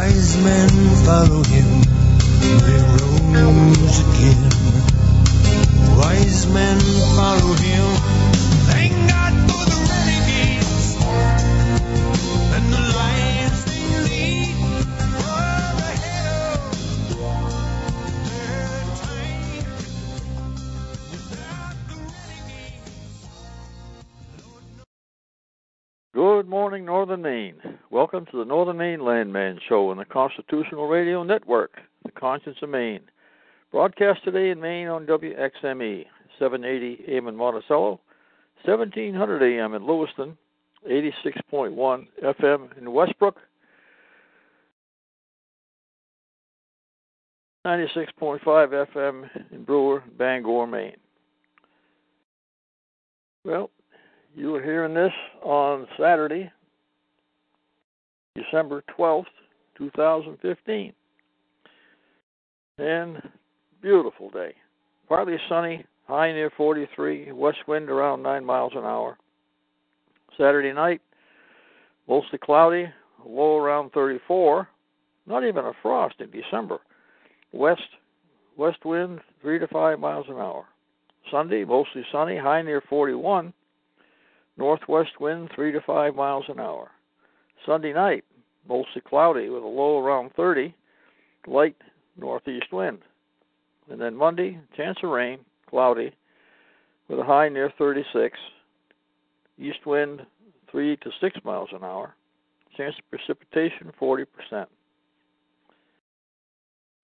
Wise men follow him, they rose again. Wise men follow him, thank God morning, Northern Maine. Welcome to the Northern Maine Landman Show on the Constitutional Radio Network, the Conscience of Maine. Broadcast today in Maine on WXME, 780 AM in Monticello, 1700 AM in Lewiston, 86.1 FM in Westbrook, 96.5 FM in Brewer, Bangor, Maine. Well, you are hearing this on Saturday, December 12th, 2015. And beautiful day. Partly sunny, high near 43, west wind around 9 miles an hour. Saturday night, mostly cloudy, low around 34. Not even a frost in December. West west wind 3 to 5 miles an hour. Sunday, mostly sunny, high near 41 northwest wind 3 to 5 miles an hour. Sunday night, mostly cloudy with a low around 30, light northeast wind. And then Monday, chance of rain, cloudy, with a high near 36, east wind 3 to 6 miles an hour, chance of precipitation 40%.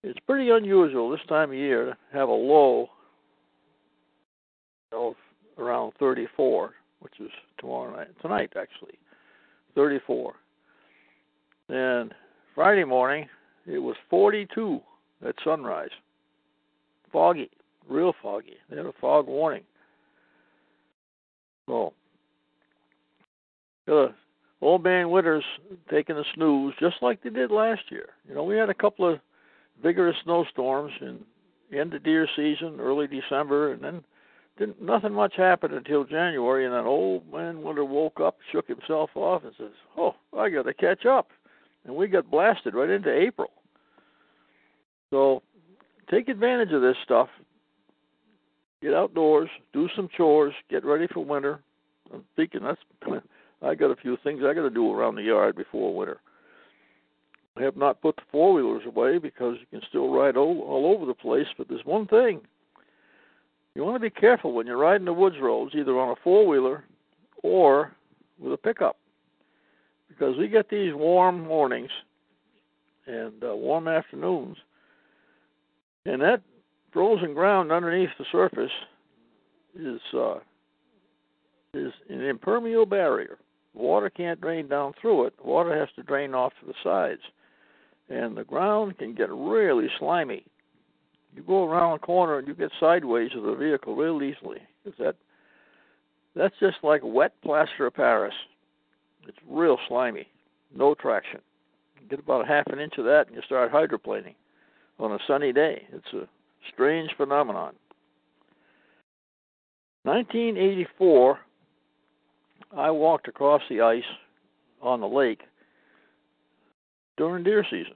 It's pretty unusual this time of year to have a low of around 34 which is tomorrow night, tonight actually, 34. And Friday morning, it was 42 at sunrise. Foggy, real foggy. They had a fog warning. So, uh, old man Winters taking a snooze just like they did last year. You know, we had a couple of vigorous snowstorms in end of deer season, early December, and then didn't nothing much happened until January, and then old man Winter woke up, shook himself off, and says, "Oh, I got to catch up," and we got blasted right into April. So, take advantage of this stuff. Get outdoors, do some chores, get ready for winter. I'm thinking that's I got a few things I got to do around the yard before winter. I have not put the four wheelers away because you can still ride all, all over the place. But there's one thing you want to be careful when you're riding the woods roads, either on a four wheeler or with a pickup, because we get these warm mornings and uh, warm afternoons, and that frozen ground underneath the surface is uh, is an impermeable barrier. Water can't drain down through it. Water has to drain off to the sides, and the ground can get really slimy you go around a corner and you get sideways of the vehicle real easily. Is that that's just like wet plaster of Paris. It's real slimy, no traction. Get about a half an inch of that and you start hydroplaning on a sunny day. It's a strange phenomenon. 1984, I walked across the ice on the lake during deer season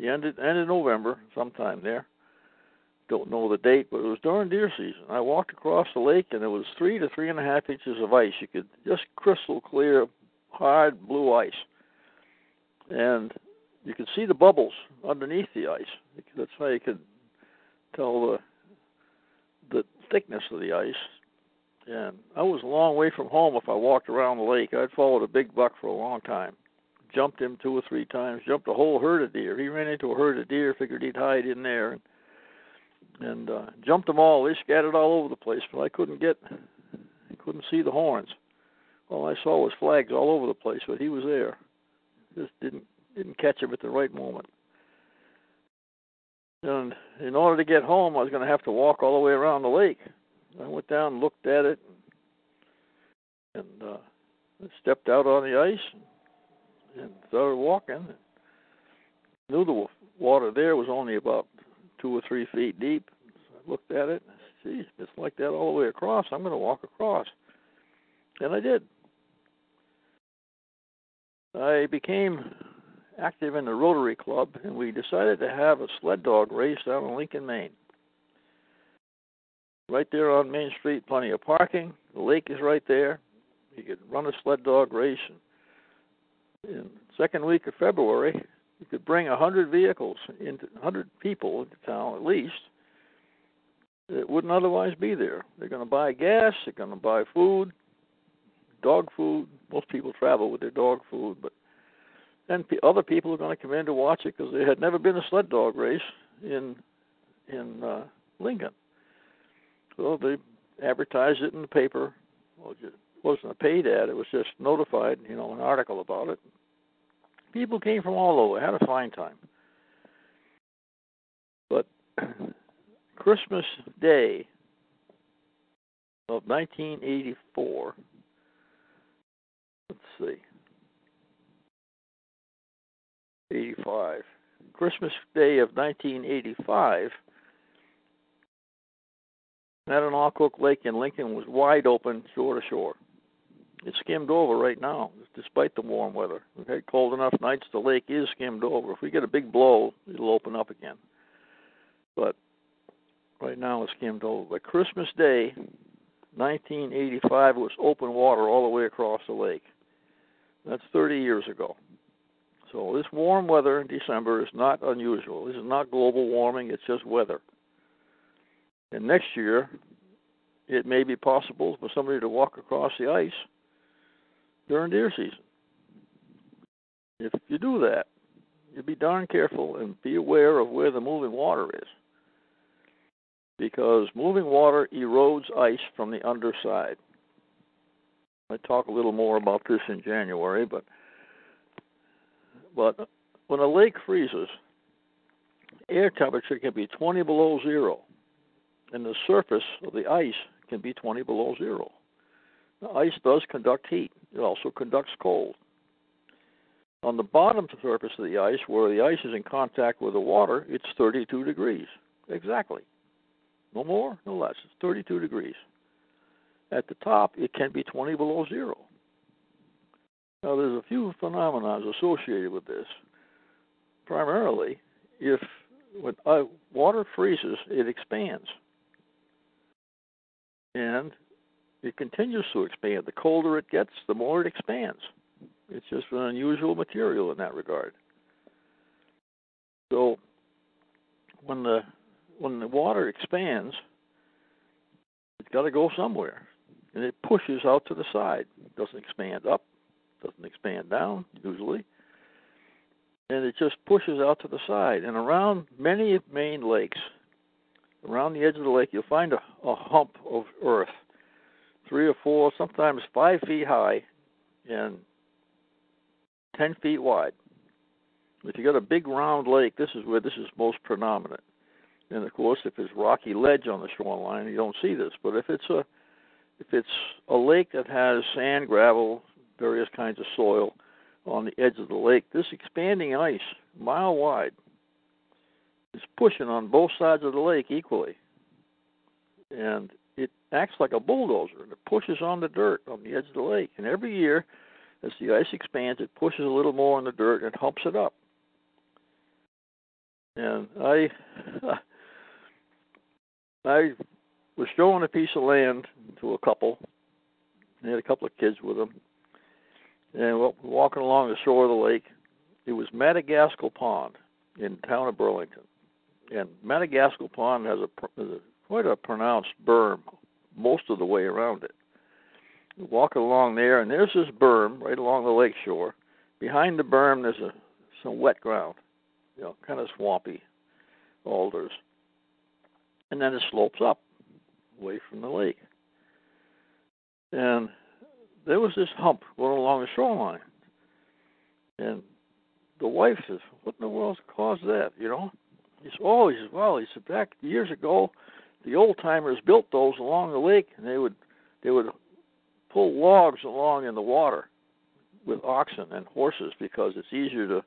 the end of, end of November, sometime there. Don't know the date, but it was during deer season. I walked across the lake, and there was three to three and a half inches of ice. You could just crystal clear, hard blue ice, and you could see the bubbles underneath the ice. That's how you could tell the the thickness of the ice. And I was a long way from home if I walked around the lake. I'd followed a big buck for a long time jumped him two or three times, jumped a whole herd of deer. He ran into a herd of deer, figured he'd hide in there, and, and uh, jumped them all. They scattered all over the place, but I couldn't get, couldn't see the horns. All I saw was flags all over the place, but he was there. Just didn't didn't catch him at the right moment. And in order to get home, I was going to have to walk all the way around the lake. I went down, and looked at it, and uh, stepped out on the ice and started walking. Knew the water there was only about two or three feet deep. So I looked at it. Geez, it's like that all the way across. I'm going to walk across, and I did. I became active in the Rotary Club, and we decided to have a sled dog race down in Lincoln, Maine. Right there on Main Street, plenty of parking. The lake is right there. You could run a sled dog race. In second week of February, you could bring a hundred vehicles into hundred people into town at least that wouldn't otherwise be there. They're going to buy gas. They're going to buy food, dog food. Most people travel with their dog food, but then other people are going to come in to watch it because there had never been a sled dog race in in uh, Lincoln. So they advertised it in the paper. Well, it wasn't a paid ad; it was just notified, you know, an article about it. People came from all over, had a fine time. But Christmas Day of 1984. Let's see. 85. Christmas Day of 1985, Manahawk Lake in Lincoln was wide open shore to shore. It's skimmed over right now, despite the warm weather. We've had cold enough nights, the lake is skimmed over. If we get a big blow, it'll open up again. But right now it's skimmed over. But Christmas Day, 1985, was open water all the way across the lake. That's 30 years ago. So this warm weather in December is not unusual. This is not global warming, it's just weather. And next year, it may be possible for somebody to walk across the ice during deer season. If you do that, you be darn careful and be aware of where the moving water is. Because moving water erodes ice from the underside. I talk a little more about this in January, but but when a lake freezes, air temperature can be 20 below zero, and the surface of the ice can be 20 below zero. Ice does conduct heat, it also conducts cold. On the bottom surface of the ice, where the ice is in contact with the water, it's 32 degrees. Exactly. No more, no less. It's 32 degrees. At the top, it can be 20 below zero. Now, there's a few phenomena associated with this. Primarily, if when uh, water freezes, it expands, and it continues to expand. The colder it gets, the more it expands. It's just an unusual material in that regard. So, when the when the water expands, it's got to go somewhere, and it pushes out to the side. It doesn't expand up, doesn't expand down usually, and it just pushes out to the side. And around many main lakes, around the edge of the lake, you'll find a, a hump of earth, three or four, sometimes five feet high, and ten feet wide. If you got a big round lake, this is where this is most predominant. And of course, if there's rocky ledge on the shoreline, you don't see this. But if it's a if it's a lake that has sand, gravel, various kinds of soil on the edge of the lake. This expanding ice, mile wide, is pushing on both sides of the lake equally. And it acts like a bulldozer and it pushes on the dirt on the edge of the lake. And every year, as the ice expands, it pushes a little more on the dirt and it humps it up. And I, I was showing a piece of land to a couple. They had a couple of kids with them, and walking along the shore of the lake, it was Madagascal Pond in the town of Burlington. And Madagascal Pond has a, has a quite a pronounced berm most of the way around it. Walking along there, and there's this berm right along the lake shore. Behind the berm, there's a some wet ground, you know, kind of swampy alders, and then it slopes up away from the lake. And there was this hump going along the shoreline. And the wife says, What in the world caused that? You know? He said, Oh, he says, Well, he said, back years ago, the old timers built those along the lake and they would they would pull logs along in the water with oxen and horses because it's easier to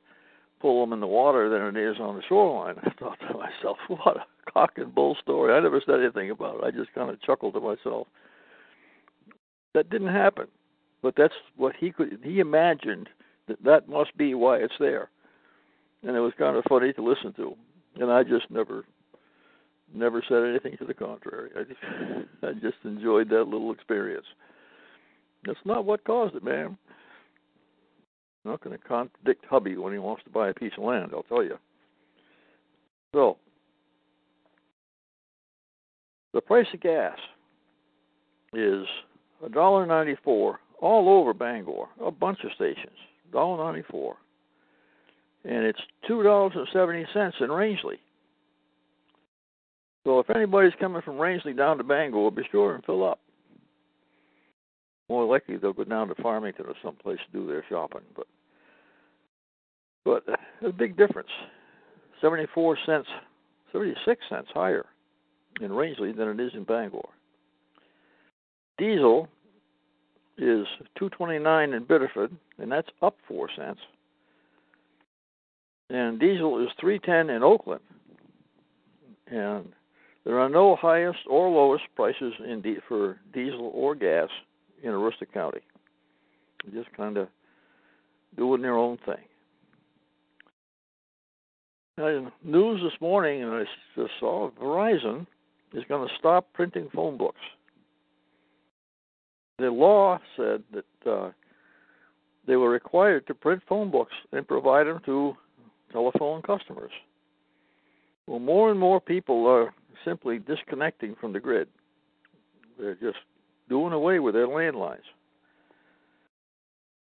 pull them in the water than it is on the shoreline. I thought to myself, what a cock and bull story. I never said anything about it. I just kind of chuckled to myself. That didn't happen but that's what he could he imagined that that must be why it's there and it was kind of funny to listen to. And I just never, never said anything to the contrary. I just, I just enjoyed that little experience. That's not what caused it, man. I'm not going to contradict hubby when he wants to buy a piece of land. I'll tell you. So, the price of gas is a dollar ninety four all over Bangor, a bunch of stations, dollar ninety four, and it's two dollars and seventy cents in Rangeley. So if anybody's coming from Rangeley down to Bangor, be sure and fill up. More likely they'll go down to Farmington or someplace to do their shopping, but but a big difference. Seventy four cents, seventy six cents higher in Rangeley than it is in Bangor. Diesel is 229 in Biddeford, and that's up four cents. And diesel is 310 in Oakland, and there are no highest or lowest prices in di- for diesel or gas in Aroostook County. They just kind of doing their own thing. Now, news this morning, and I just saw Verizon is going to stop printing phone books. The law said that uh, they were required to print phone books and provide them to telephone customers. Well, more and more people are simply disconnecting from the grid. They're just doing away with their landlines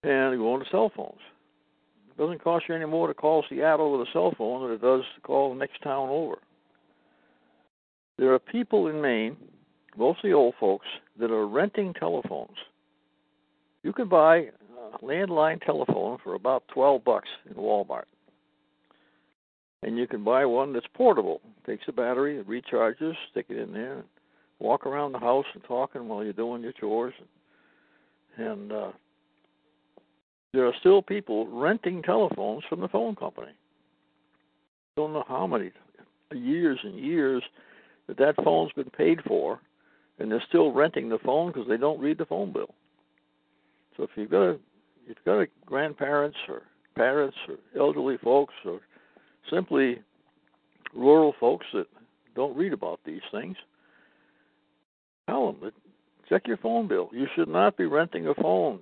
and going to cell phones. It doesn't cost you any more to call Seattle with a cell phone than it does to call the next town over. There are people in Maine, mostly old folks, that are renting telephones. You can buy a landline telephone for about 12 bucks in Walmart. And you can buy one that's portable. Takes a battery, it recharges, stick it in there, and walk around the house and talking while you're doing your chores. And uh, there are still people renting telephones from the phone company. Don't know how many years and years that that phone's been paid for, and they're still renting the phone because they don't read the phone bill. So if you've got a, if you've got a grandparents or parents or elderly folks or simply rural folks that don't read about these things, tell them that check your phone bill. You should not be renting a phone.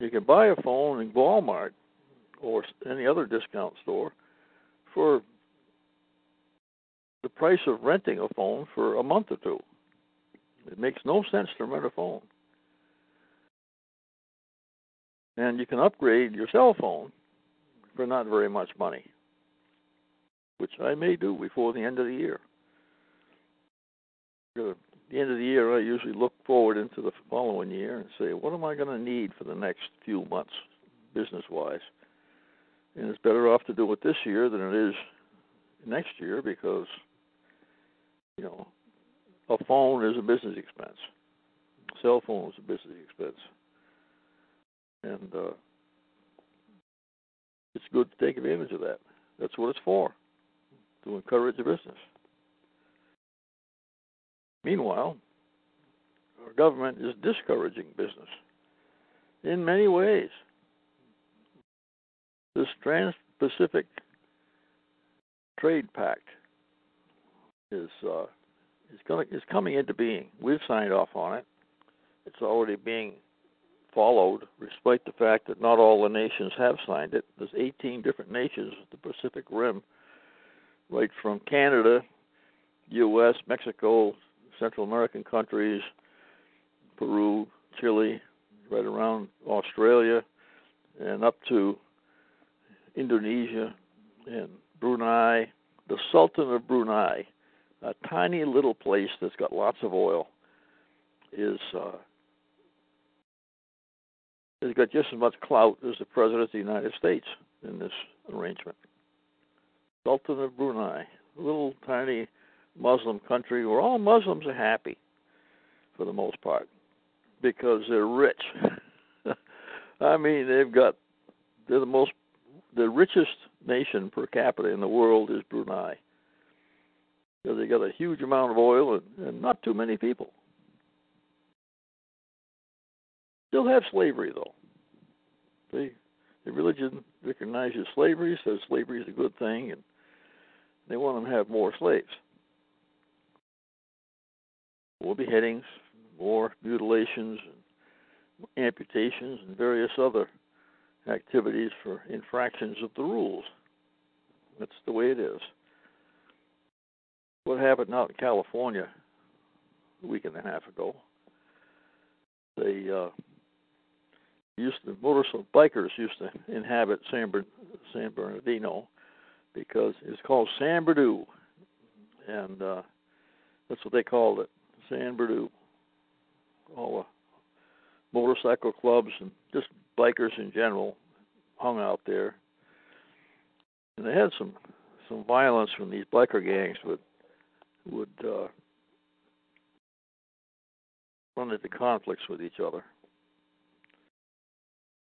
You can buy a phone in Walmart or any other discount store for the price of renting a phone for a month or two. It makes no sense to rent a phone. And you can upgrade your cell phone for not very much money, which I may do before the end of the year. At the end of the year, I usually look forward into the following year and say, what am I going to need for the next few months, business wise? And it's better off to do it this year than it is next year because you know, a phone is a business expense. A cell phone is a business expense. And uh, it's good to take advantage of that. That's what it's for, to encourage business. Meanwhile, our government is discouraging business in many ways. This Trans Pacific Trade Pact is uh, is going is coming into being. We've signed off on it. It's already being followed, despite the fact that not all the nations have signed it. There's 18 different nations of the Pacific Rim, right from Canada, U.S., Mexico, Central American countries, Peru, Chile, right around Australia, and up to Indonesia and Brunei. The Sultan of Brunei a tiny little place that's got lots of oil is uh, has got just as much clout as the president of the United States in this arrangement. Sultan of Brunei, a little tiny Muslim country where all Muslims are happy for the most part because they're rich. I mean, they've got they're the most the richest nation per capita in the world is Brunei because they got a huge amount of oil and, and not too many people. Still have slavery though. They the religion recognizes slavery, says slavery is a good thing, and they want them to have more slaves. More beheadings, more mutilations, and amputations, and various other activities for infractions of the rules. That's the way it is. What happened out in California a week and a half ago? They uh, used to motorcycle bikers used to inhabit San, San Bernardino because it's called San Berdoo, and uh, that's what they called it, San Berdoo. All the motorcycle clubs and just bikers in general hung out there, and they had some some violence from these biker gangs would would uh, run into conflicts with each other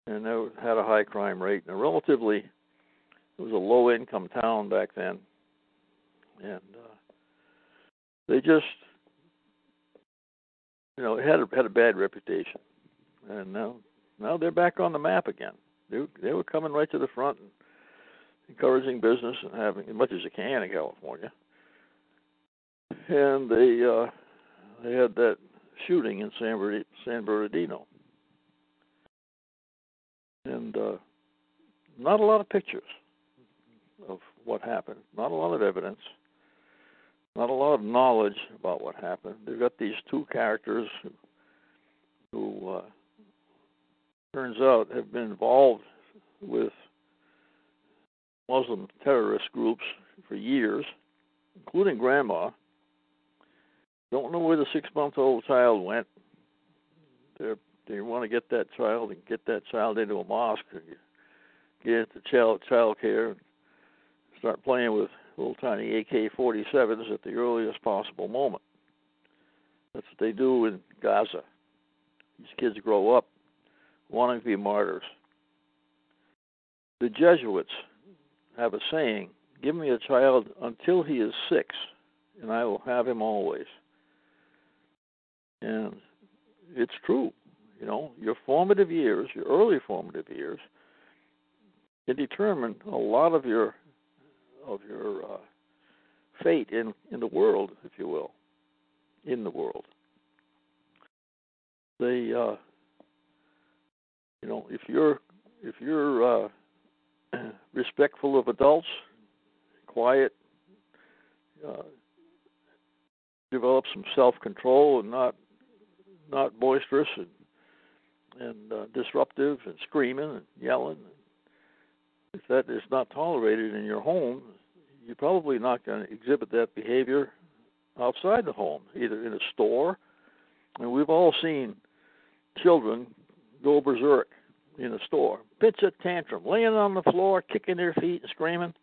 and they had a high crime rate and a relatively it was a low income town back then. And uh, they just you know had a, had a bad reputation. And now now they're back on the map again. They they were coming right to the front and encouraging business and having as much as you can in California. And they uh they had that shooting in San Bernardino and uh, not a lot of pictures of what happened, not a lot of evidence, not a lot of knowledge about what happened. They've got these two characters who, who uh, turns out have been involved with Muslim terrorist groups for years, including grandma. Don't know where the six-month-old child went. They're they want to get that child and get that child into a mosque, and get into child child care, start playing with little tiny AK-47s at the earliest possible moment. That's what they do in Gaza. These kids grow up wanting to be martyrs. The Jesuits have a saying Give me a child until he is six, and I will have him always. And it's true. You know, your formative years, your early formative years, can determine a lot of your of your uh, fate in in the world, if you will, in the world. They, uh, you know, if you're if you're uh, respectful of adults, quiet, uh, develop some self control, and not not boisterous and and uh, disruptive and screaming and yelling. If that is not tolerated in your home, you're probably not going to exhibit that behavior outside the home, either in a store. And we've all seen children go berserk in a store, pitch a tantrum, laying on the floor, kicking their feet and screaming,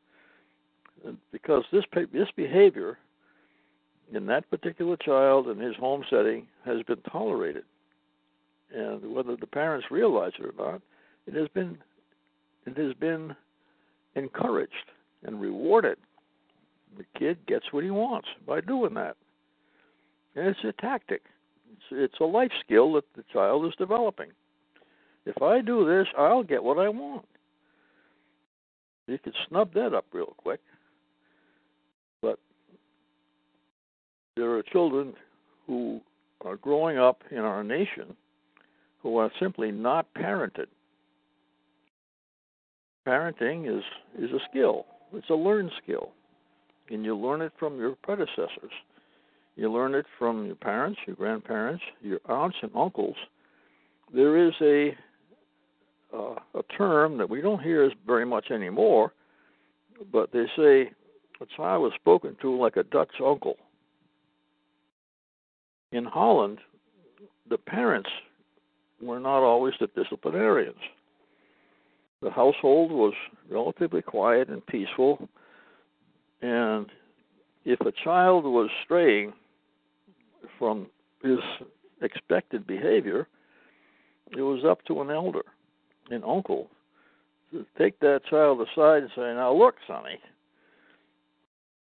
because this this behavior in that particular child in his home setting has been tolerated and whether the parents realize it or not, it has been it has been encouraged and rewarded. The kid gets what he wants by doing that, and it's a tactic. It's, it's a life skill that the child is developing. If I do this, I'll get what I want. You could snub that up real quick, but there are children who are growing up in our nation who are simply not parented. Parenting is, is a skill, it's a learned skill, and you learn it from your predecessors. You learn it from your parents, your grandparents, your aunts and uncles. There is a uh, a term that we don't hear as very much anymore, but they say a child was spoken to like a Dutch uncle. In Holland, the parents were not always the disciplinarians. The household was relatively quiet and peaceful, and if a child was straying from his expected behavior, it was up to an elder, an uncle, to take that child aside and say, Now, look, Sonny,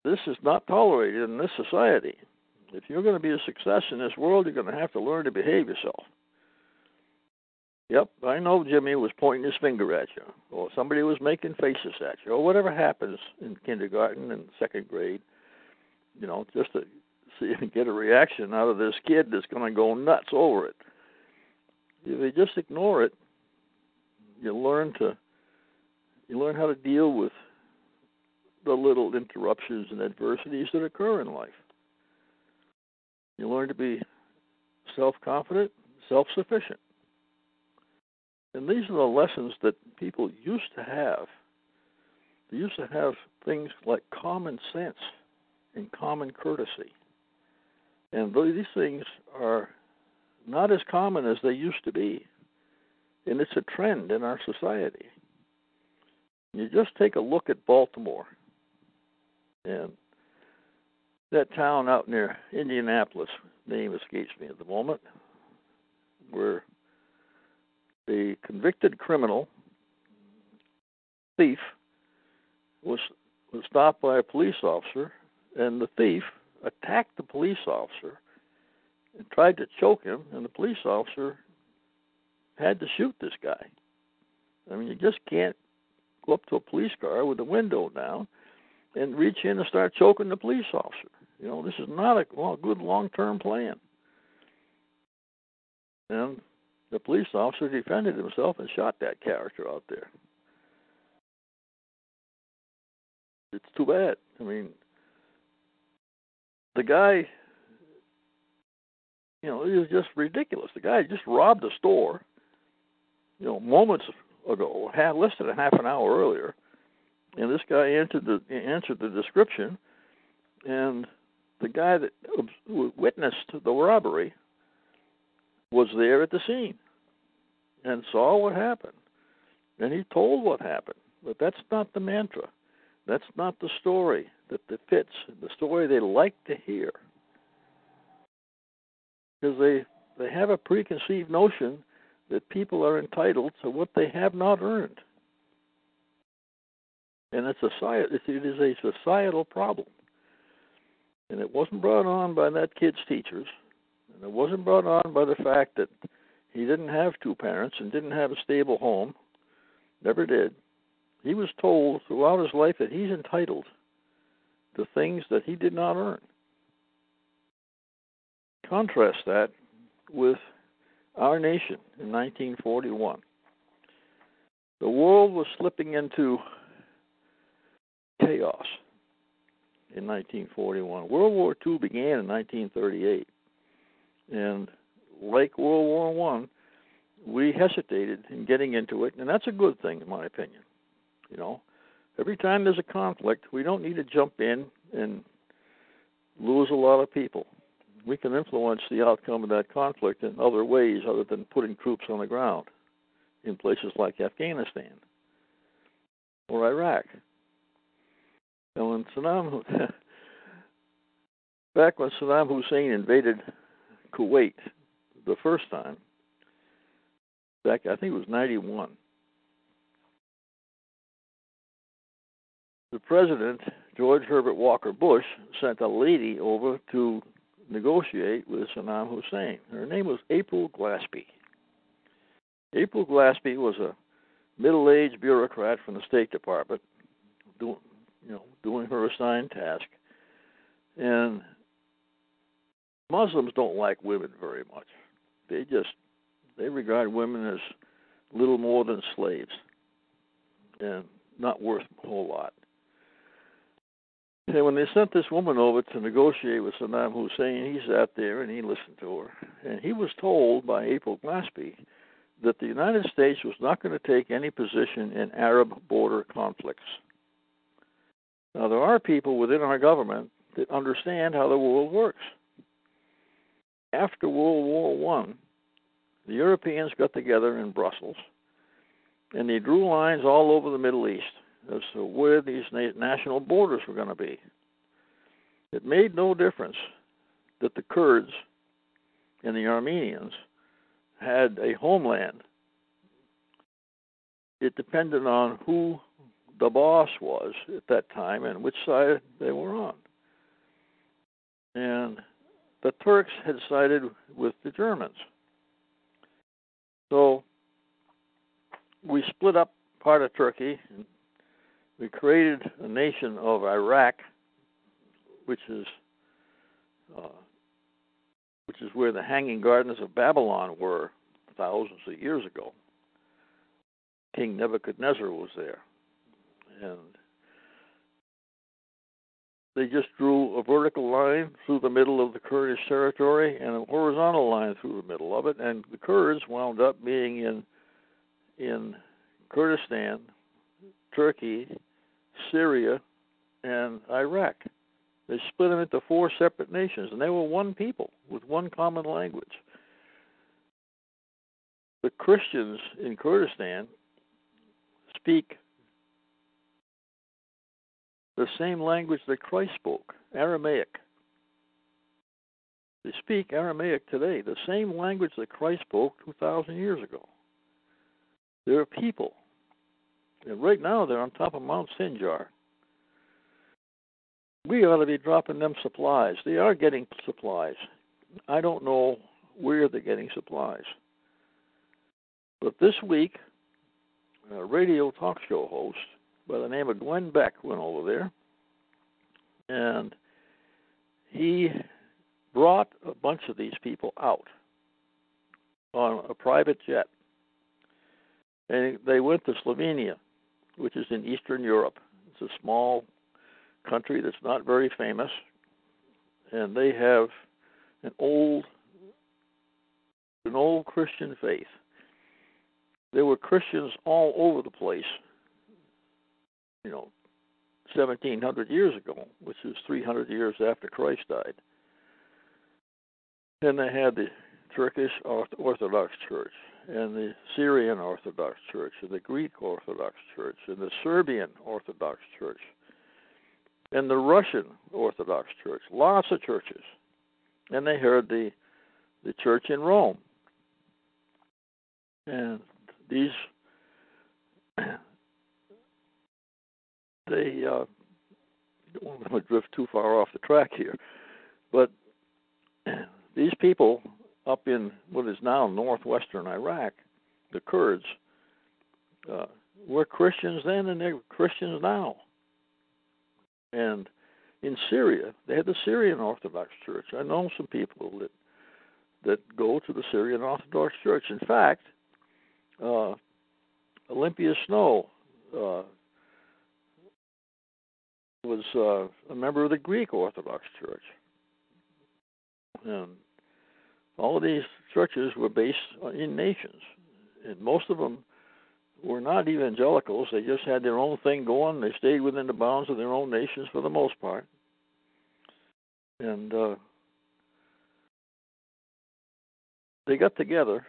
this is not tolerated in this society. If you're going to be a success in this world, you're going to have to learn to behave yourself Yep, I know Jimmy was pointing his finger at you, or somebody was making faces at you, or whatever happens in kindergarten and second grade. You know, just to see and get a reaction out of this kid that's going to go nuts over it. If you just ignore it, you learn to you learn how to deal with the little interruptions and adversities that occur in life. You learn to be self confident, self sufficient. And these are the lessons that people used to have. They used to have things like common sense and common courtesy. And these things are not as common as they used to be. And it's a trend in our society. You just take a look at Baltimore and that town out near Indianapolis, name escapes me at the moment, where the convicted criminal thief was was stopped by a police officer and the thief attacked the police officer and tried to choke him and the police officer had to shoot this guy. I mean you just can't go up to a police car with the window down and reach in and start choking the police officer. You know, this is not a good long term plan. And the police officer defended himself and shot that character out there. It's too bad. I mean, the guy, you know, it just ridiculous. The guy just robbed a store, you know, moments ago, had less than a half an hour earlier, and this guy answered the answered the description, and the guy that witnessed the robbery was there at the scene and saw what happened. And he told what happened. But that's not the mantra. That's not the story that, fits, the story they like to hear. Because they, they have a preconceived notion that people are entitled to what they have not earned. And it's a, it is a societal problem. And it wasn't brought on by that kid's teachers. And it wasn't brought on by the fact that he didn't have two parents and didn't have a stable home. Never did. He was told throughout his life that he's entitled to things that he did not earn. Contrast that with our nation in 1941. The world was slipping into chaos in 1941. World War II began in 1938, and like World War One, we hesitated in getting into it, and that's a good thing in my opinion. You know, every time there's a conflict, we don't need to jump in and lose a lot of people. We can influence the outcome of that conflict in other ways other than putting troops on the ground in places like Afghanistan or Iraq. And when Saddam, back when Saddam Hussein invaded Kuwait the first time, back I think it was '91, the president George Herbert Walker Bush sent a lady over to negotiate with Saddam Hussein. Her name was April Glaspie. April Glaspie was a middle-aged bureaucrat from the State Department, doing, you know, doing her assigned task. And Muslims don't like women very much. They just they regard women as little more than slaves and not worth a whole lot. And when they sent this woman over to negotiate with Saddam Hussein, he sat there and he listened to her. And he was told by April Glaspie that the United States was not going to take any position in Arab border conflicts. Now, there are people within our government that understand how the world works. After World War One, the Europeans got together in Brussels and they drew lines all over the Middle East as to where these national borders were going to be. It made no difference that the Kurds and the Armenians had a homeland. It depended on who the boss was at that time and which side they were on. And the Turks had sided with the Germans. So we split up part of Turkey. We created a nation of Iraq, which is uh, which is where the Hanging Gardens of Babylon were thousands of years ago. King Nebuchadnezzar was there, and they just drew a vertical line through the middle of the Kurdish territory and a horizontal line through the middle of it, and the Kurds wound up being in in Kurdistan, Turkey, Syria, and Iraq. They split them into four separate nations, and they were one people with one common language. The Christians in Kurdistan speak the same language that Christ spoke, Aramaic. They speak Aramaic today, the same language that Christ spoke 2,000 years ago. They're a people. And right now they're on top of Mount Sinjar. We ought to be dropping them supplies. They are getting supplies. I don't know where they're getting supplies. But this week, a radio talk show host by the name of Glenn Beck went over there, and he brought a bunch of these people out on a private jet. And they went to Slovenia, which is in Eastern Europe. It's a small country that's not very famous, and they have an old an old Christian faith. There were Christians all over the place you know, 1700 years ago, which is 300 years after Christ died. Then they had the Turkish Orthodox Church, and the Syrian Orthodox Church, and the Greek Orthodox Church, and the Serbian Orthodox Church, and the Russian Orthodox Church. Lots of churches. And they heard the the church in Rome. And these they uh, don't want to drift too far off the track here, but these people up in what is now northwestern Iraq, the Kurds, uh, were Christians then and they're Christians now. And in Syria, they had the Syrian Orthodox Church. I know some people that that go to the Syrian Orthodox Church. In fact, uh, Olympia Snowe uh, was uh, a member of the Greek Orthodox Church. And all of these churches were based in nations, and most of them were not evangelicals. They just had their own thing going. They stayed within the bounds of their own nations for the most part. And uh, they got together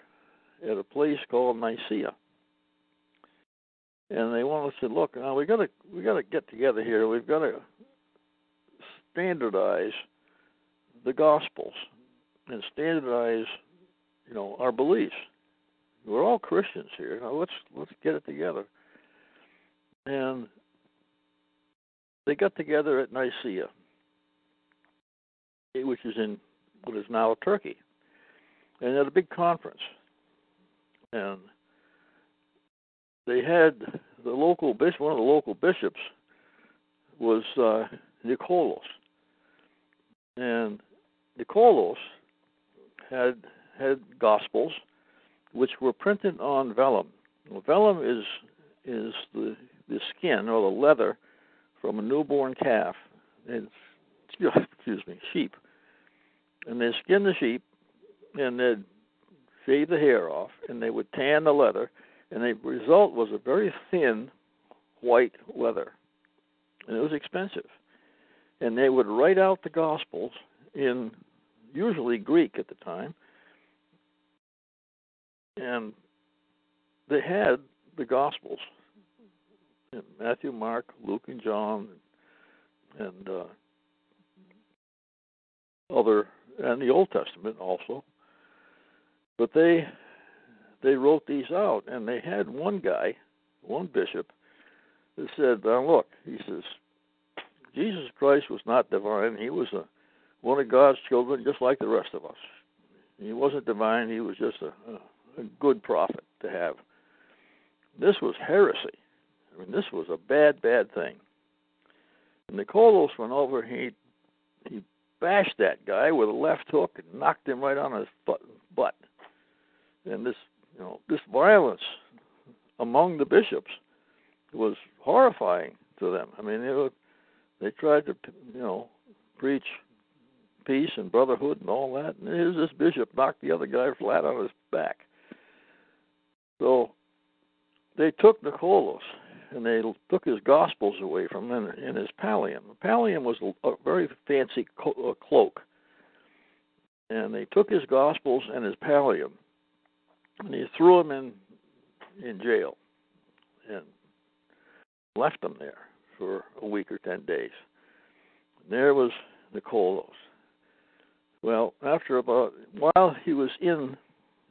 at a place called Nicaea and they want us to look now we got to we got to get together here. We've got to standardize the gospels and standardize you know our beliefs. We're all christians here. Now let's let's get it together. And they got together at nicaea eh, which is in what is now turkey. And at a big conference. And they had the local bishop, one of the local bishops was uh, Nicholas, and Nicholas had had gospels which were printed on vellum. Well, vellum is is the the skin or the leather from a newborn calf. It's excuse me, sheep, and they skin the sheep, and they'd shave the hair off, and they would tan the leather, and the result was a very thin white leather, and it was expensive. And they would write out the Gospels in usually Greek at the time, and they had the Gospels Matthew, Mark, Luke, and John, and uh, other, and the Old Testament also. But they they wrote these out, and they had one guy, one bishop, that said, "Now look," he says, "Jesus Christ was not divine. He was a one of God's children, just like the rest of us. He wasn't divine. He was just a, a, a good prophet to have. this was heresy. I mean, this was a bad, bad thing. And Nicholas went over. He he bashed that guy with a left hook and knocked him right on his butt. And this, you know, this violence among the bishops was horrifying to them. I mean, they were, they tried to, you know, preach peace and brotherhood and all that. And here's this bishop knocked the other guy flat on his back. So they took Nicholas and they took his gospels away from him and his pallium. The pallium was a very fancy cloak. And they took his gospels and his pallium and he threw him in in jail and left him there for a week or ten days. And there was Nicholas. Well, after about while he was in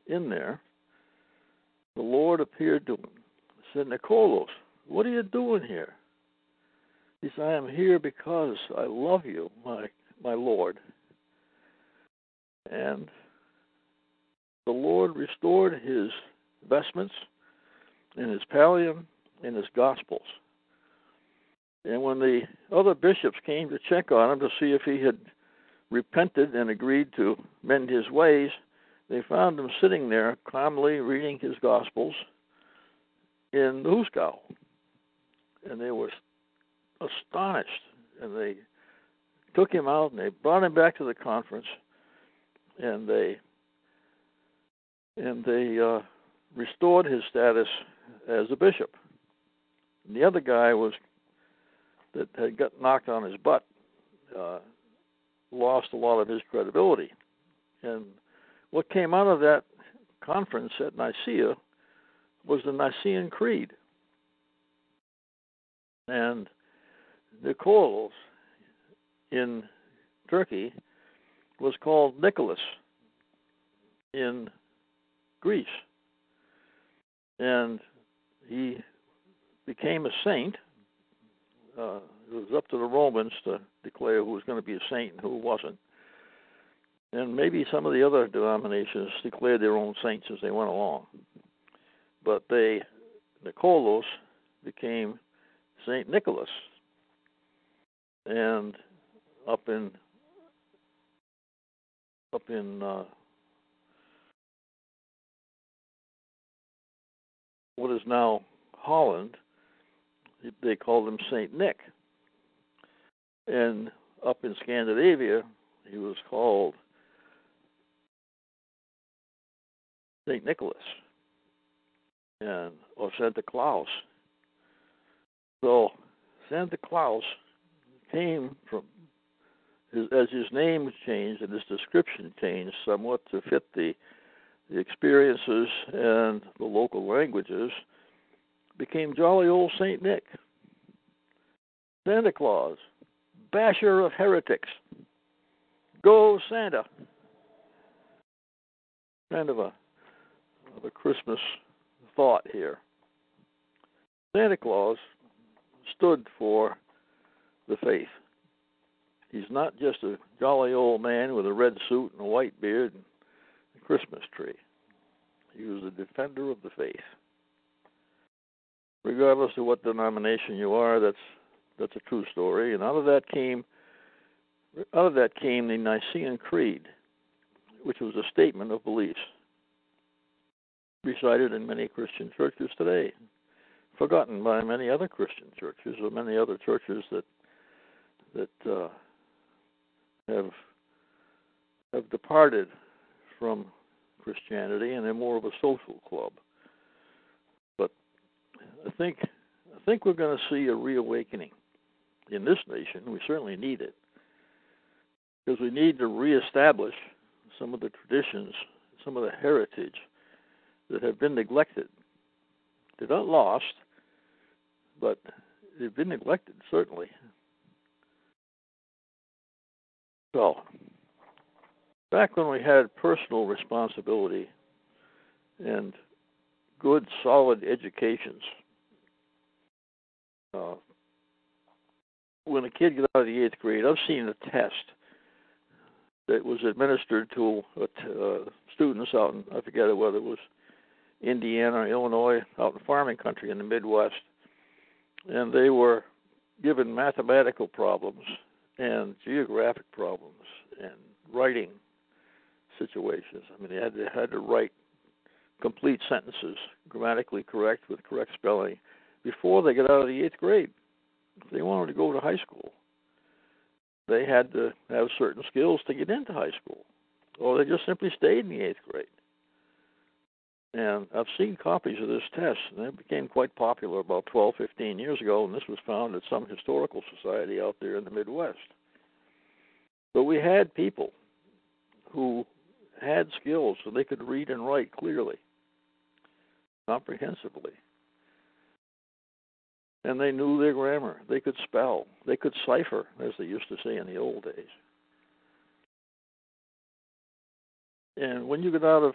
in there, the Lord appeared to him. And said, Nicholas, what are you doing here? He said, I am here because I love you, my my Lord. And the Lord restored his vestments and his pallium and his gospels. And when the other bishops came to check on him to see if he had repented and agreed to mend his ways, they found him sitting there calmly reading his gospels in the Hooskow. And they were astonished. And they took him out and they brought him back to the conference and they and they uh, restored his status as a bishop. And the other guy was that had got knocked on his butt uh, lost a lot of his credibility. And what came out of that conference at Nicaea was the Nicene Creed. And Nicholas in Turkey was called Nicholas in Greece. And he became a saint. Uh, it was up to the Romans to declare who was going to be a saint and who wasn't. And maybe some of the other denominations declared their own saints as they went along. But they, Nicholas, became Saint Nicholas. And up in up in uh, what is now Holland, they called him Saint Nick. And up in Scandinavia, he was called Saint Nicholas and or Santa Claus. So Santa Claus came from as his name changed and his description changed somewhat to fit the the experiences and the local languages, became jolly old Saint Nick. Santa Claus, basher of heretics. Go Santa. Kind of a of a Christmas thought here. Santa Claus stood for the faith. He's not just a jolly old man with a red suit and a white beard and Christmas tree. He was a defender of the faith. Regardless of what denomination you are, that's that's a true story. And out of that came out of that came the Nicene Creed, which was a statement of beliefs recited in many Christian churches today, forgotten by many other Christian churches or many other churches that that uh, have have departed from Christianity and they're more of a social club. But I think I think we're going to see a reawakening in this nation. We certainly need it because we need to reestablish some of the traditions, some of the heritage that have been neglected. They're not lost, but they've been neglected, certainly. So, back when we had personal responsibility and good, solid educations, uh, when a kid gets out of the eighth grade, I've seen a test that was administered to uh, students out in, I forget whether it was Indiana, or Illinois, out in farming country in the Midwest, and they were given mathematical problems and geographic problems and writing situations. I mean, they had to, had to write complete sentences, grammatically correct with correct spelling, before they got out of the eighth grade. If they wanted to go to high school, they had to have certain skills to get into high school, or they just simply stayed in the eighth grade. And I've seen copies of this test, and it became quite popular about 12, 15 years ago, and this was found at some historical society out there in the Midwest. But we had people who had skills so they could read and write clearly, comprehensively. And they knew their grammar. They could spell. They could cipher, as they used to say in the old days. And when you get out of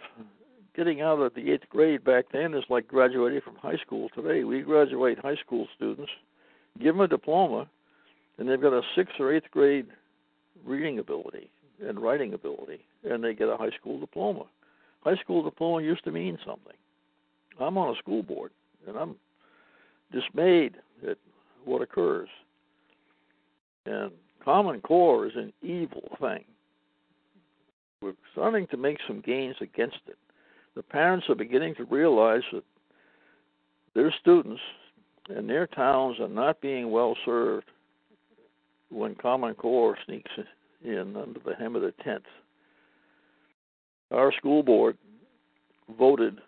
getting out of the eighth grade back then is like graduating from high school today. We graduate high school students, give them a diploma, and they've got a sixth or eighth grade reading ability and writing ability, and they get a high school diploma. High school diploma used to mean something. I'm on a school board, and I'm dismayed at what occurs. And Common Core is an evil thing. We're starting to make some gains against it the parents are beginning to realize that their students and their towns are not being well served when Common Core sneaks in under the hem of the tent. Our school board voted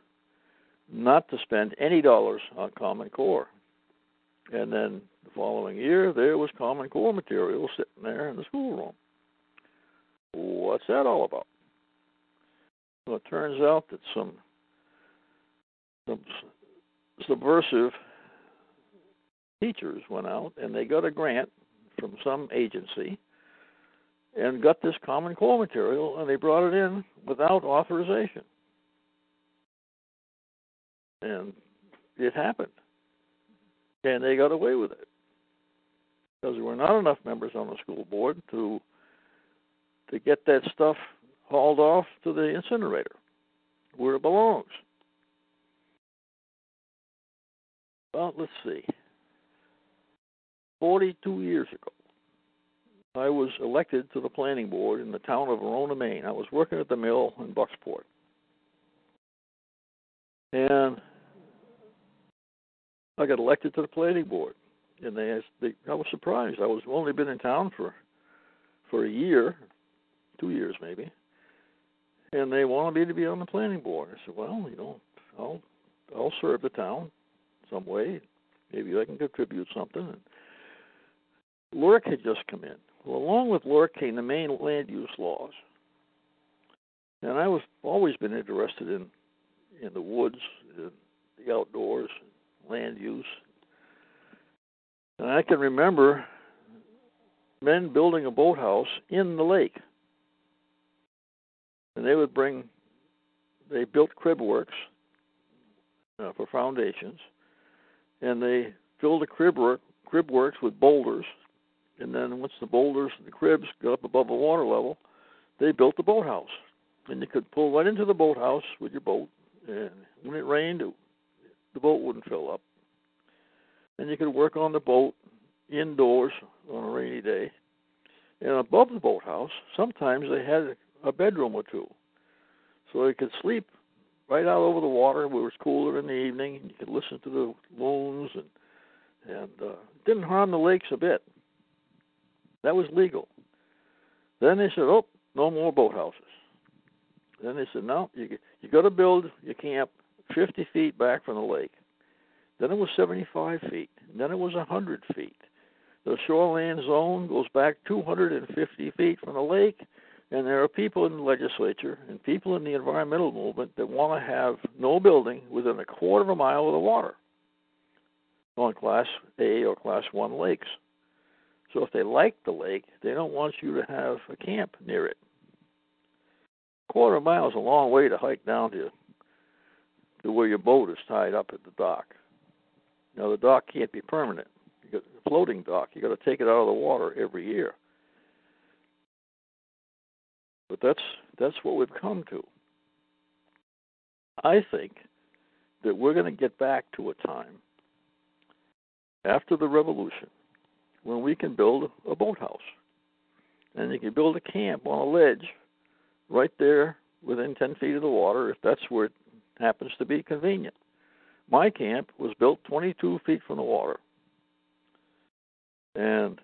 not to spend any dollars on Common Core. And then the following year, there was Common Core material sitting there in the schoolroom. What's that all about? Well, it turns out that some some subversive teachers went out and they got a grant from some agency and got this common core material and they brought it in without authorization. And it happened. And they got away with it. Because there were not enough members on the school board to to get that stuff hauled off to the incinerator where it belongs. Well, let's see. 42 years ago, I was elected to the planning board in the town of Verona, Maine. I was working at the mill in Bucksport. And I got elected to the planning board. And they, asked, they I was surprised. I was only been in town for for a year, two years maybe and they wanted me to be on the planning board. I said, well, you know, I'll I'll serve the town some way. Maybe I can contribute something. And LURC had just come in. Well, along with came the Maine land use laws, and I was always been interested in in the woods, in the outdoors, land use. And I can remember men building a boathouse in the lake and they would bring. They built crib works uh, for foundations, and they filled the crib work crib works with boulders, and then once the boulders and the cribs got up above the water level, they built the boathouse, and you could pull right into the boathouse with your boat, and when it rained, it, the boat wouldn't fill up, and you could work on the boat indoors on a rainy day. And above the boathouse, sometimes they had a bedroom or two, so he could sleep right out over the water where it was cooler in the evening. And you could listen to the loons and and uh, didn't harm the lakes a bit. That was legal. Then they said, "Oh, no more boathouses." Then they said, "No, you you got to build your camp 50 feet back from the lake." Then it was 75 feet. Then it was 100 feet. The shoreline zone goes back 250 feet from the lake, and there are people in the legislature and people in the environmental movement that want to have no building within a quarter of a mile of the water on Class A or Class 1 lakes. So if they like the lake, they don't want you to have a camp near it. A quarter mile is a long way to hike down to to where your boat is tied up at the dock. Now the dock can't be permanent. You got a floating dock. You got to take it out of the water every year. But that's that's what we've come to. I think that we're going to get back to a time after the revolution when we can build a boathouse. And you can build a camp on a ledge right there within 10 feet of the water if that's where it happens to be convenient. My camp was built 22 feet from the water, and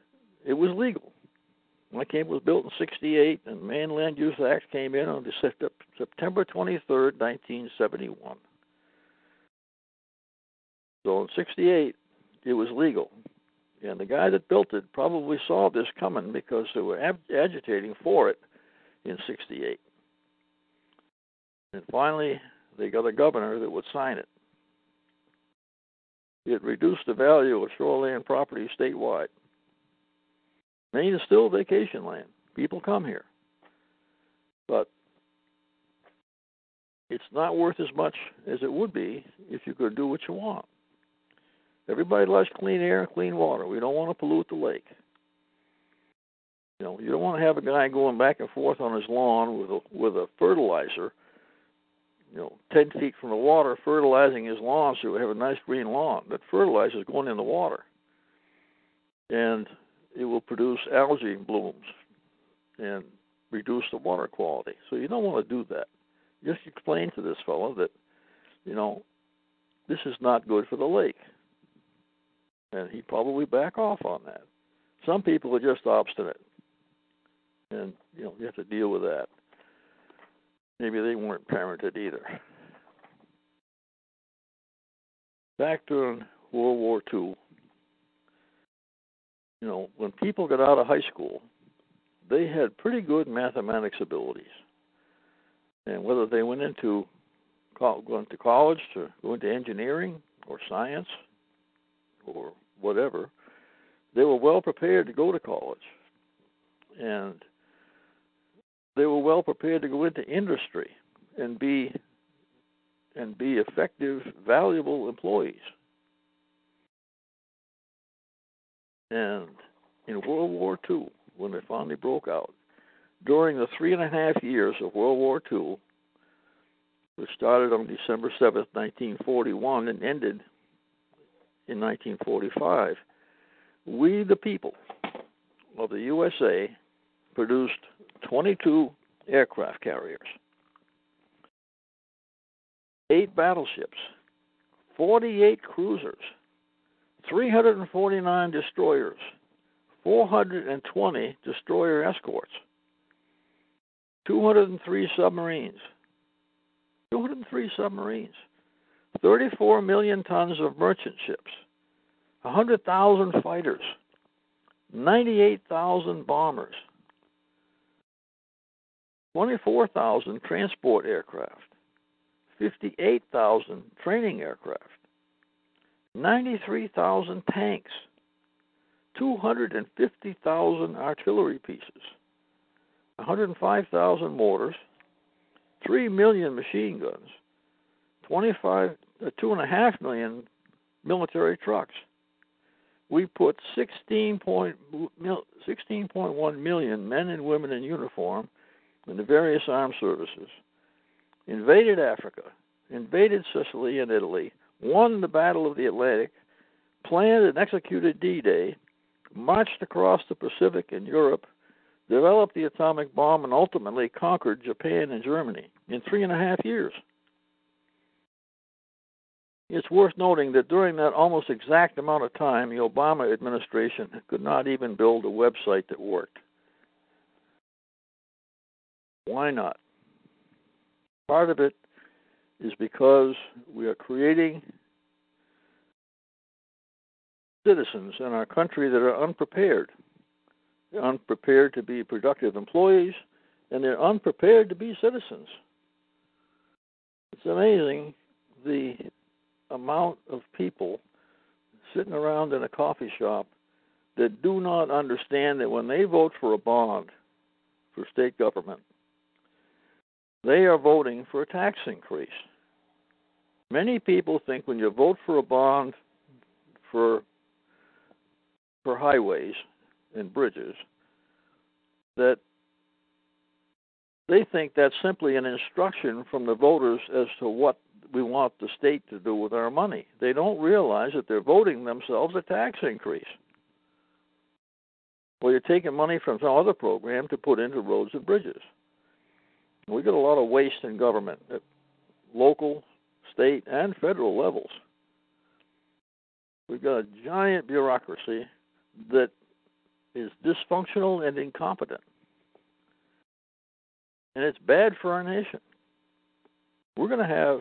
it was legal. My camp was built in 68, and Maine Land Use Act came in on the September 23rd, 1971. So in 68, it was legal. And the guy that built it probably saw this coming because they were ag- agitating for it in 68. And finally, they got a governor that would sign it. It reduced the value of shoreline property statewide. Maine is still vacation land. People come here. But it's not worth as much as it would be if you could do what you want. Everybody likes clean air and clean water. We don't want to pollute the lake. You know, you don't want to have a guy going back and forth on his lawn with a with a fertilizer, you know, ten feet from the water, fertilizing his lawn so we have a nice green lawn. That fertilizer is going in the water, and it will produce algae blooms and reduce the water quality. So you don't want to do that. Just explain to this fellow that, you know, this is not good for the lake and he'd probably back off on that. Some people are just obstinate, and you know you have to deal with that. Maybe they weren't parented either. Back during World War II, you know, when people got out of high school, they had pretty good mathematics abilities, and whether they went into going to college to go into engineering or science or whatever, they were well prepared to go to college. And they were well prepared to go into industry and be and be effective, valuable employees. And in World War II, when they finally broke out, during the three and a half years of World War II, which started on December 7th, 1941, and ended in 1945, we, the people of the USA, produced 22 aircraft carriers, eight battleships, 48 cruisers, 349 destroyers, 420 destroyer escorts, 203 submarines, 203 submarines. 34 million tons of merchant ships, 100,000 fighters, 98,000 bombers, 24,000 transport aircraft, 58,000 training aircraft, 93,000 tanks, 250,000 artillery pieces, 105,000 mortars, 3 million machine guns, 25, uh, Uh, two and a half million military trucks. We put 16.1 million men and women in uniform in the various armed services, invaded Africa, invaded Sicily and Italy, won the Battle of the Atlantic, planned and executed D Day, marched across the Pacific and Europe, developed the atomic bomb, and ultimately conquered Japan and Germany in three and a half years. It's worth noting that during that almost exact amount of time, the Obama administration could not even build a website that worked. Why not? Part of it is because we are creating citizens in our country that are unprepared. They're unprepared to be productive employees, and they're unprepared to be citizens. It's amazing the amount of people sitting around in a coffee shop that do not understand that when they vote for a bond for state government, they are voting for a tax increase. Many people think when you vote for a bond for for highways and bridges that they think that's simply an instruction from the voters as to what we want the state to do with our money. They don't realize that they're voting themselves a tax increase. Well, you're taking money from some other program to put into roads and bridges. We got a lot of waste in government at local, state, and federal levels. We've got a giant bureaucracy that is dysfunctional and incompetent. And it's bad for our nation. We're going to have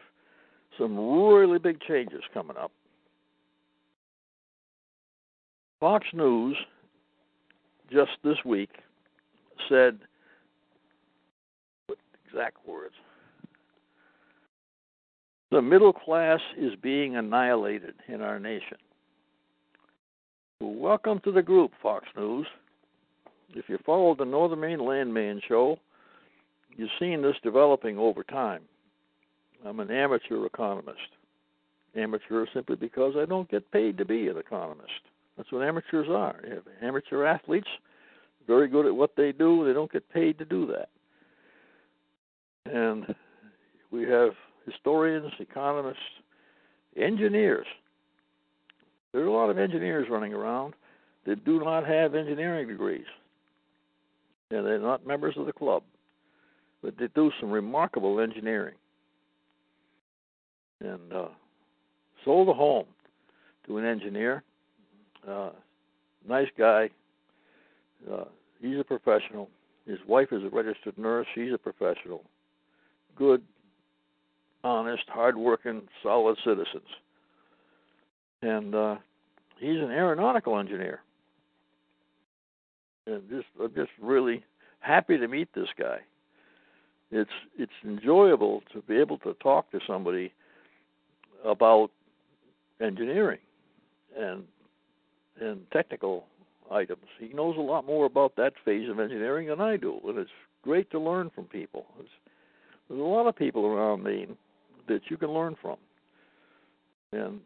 some really big changes coming up. Fox News just this week said exact words the middle class is being annihilated in our nation. Welcome to the group, Fox News. If you followed the Northern Maine Landman show, you've seen this developing over time. I'm an amateur economist. Amateur simply because I don't get paid to be an economist. That's what amateurs are. Amateur athletes, very good at what they do, they don't get paid to do that. And we have historians, economists, engineers. There are a lot of engineers running around that do not have engineering degrees. And they're not members of the club. But they do some remarkable engineering and uh, sold a home to an engineer. Uh, nice guy. Uh, he's a professional. His wife is a registered nurse. She's a professional. Good, honest, hardworking, solid citizens. And uh, he's an aeronautical engineer. And just, I'm just really happy to meet this guy. It's it's enjoyable to be able to talk to somebody about engineering and and technical items. He knows a lot more about that phase of engineering than I do, and it's great to learn from people. It's, there's a lot of people around me that you can learn from. And